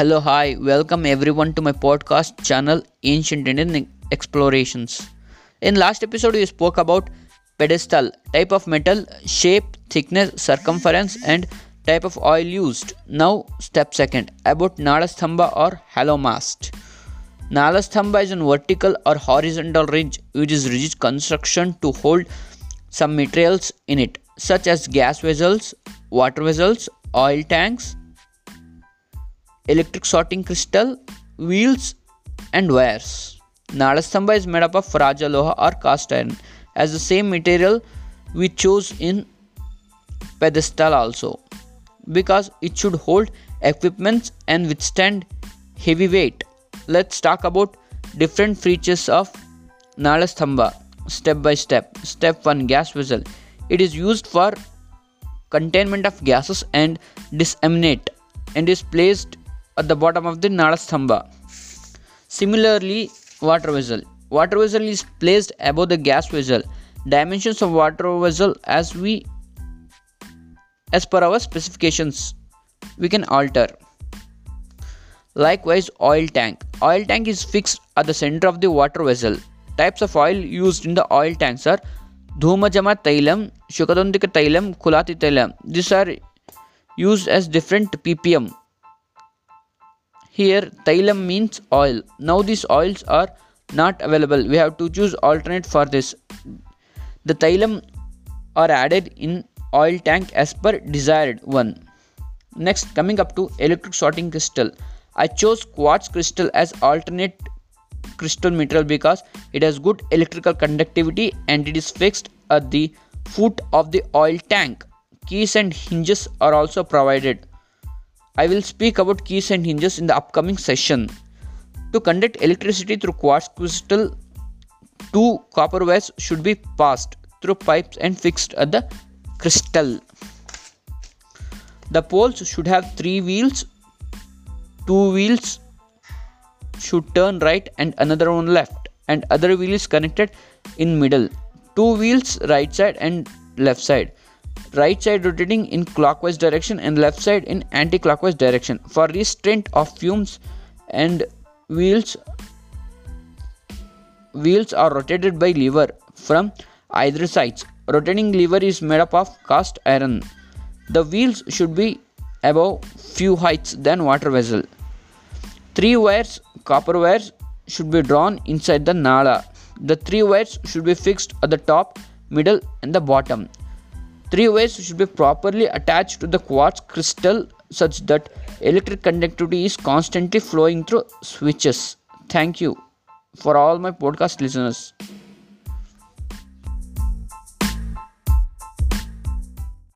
Hello, hi, welcome everyone to my podcast channel Ancient Indian Explorations. In last episode, we spoke about pedestal, type of metal, shape, thickness, circumference, and type of oil used. Now, step second about Nadastamba or halomast. Nadastamba is a vertical or horizontal ridge which is rigid construction to hold some materials in it, such as gas vessels, water vessels, oil tanks, electric sorting crystal, wheels, and wires. Nadastamba is made up of Raja Loha or cast iron, as the same material we chose in pedestal also, because it should hold equipments and withstand heavy weight. Let's talk about different features of Nadastamba step by step. Step 1 Gas vessel. It is used for containment of gases and disseminate and is placed at the bottom of the Nadastamba. Similarly, water vessel. Water vessel is placed above the gas vessel. Dimensions of water vessel as we as per our specifications we can alter. Likewise, oil tank. Oil tank is fixed at the center of the water vessel. Types of oil used in the oil tanks are Dhumajama Tailam, Shukadondika Tailam, Kulati Tailam. These are used as different ppm here Thailam means oil. Now these oils are not available. We have to choose alternate for this. The Thailam are added in oil tank as per desired one. Next coming up to electric sorting crystal. I chose quartz crystal as alternate crystal material because it has good electrical conductivity and it is fixed at the foot of the oil tank. Keys and hinges are also provided. I will speak about keys and hinges in the upcoming session. To conduct electricity through quartz crystal, two copper wires should be passed through pipes and fixed at the crystal. The poles should have three wheels. Two wheels should turn right and another one left and other wheel is connected in middle. Two wheels right side and left side right side rotating in clockwise direction and left side in anti-clockwise direction. For restraint of fumes and wheels wheels are rotated by lever from either sides. Rotating lever is made up of cast iron. The wheels should be above few heights than water vessel. Three wires copper wires should be drawn inside the nala. The three wires should be fixed at the top middle and the bottom Three wires should be properly attached to the quartz crystal such that electric conductivity is constantly flowing through switches. Thank you for all my podcast listeners.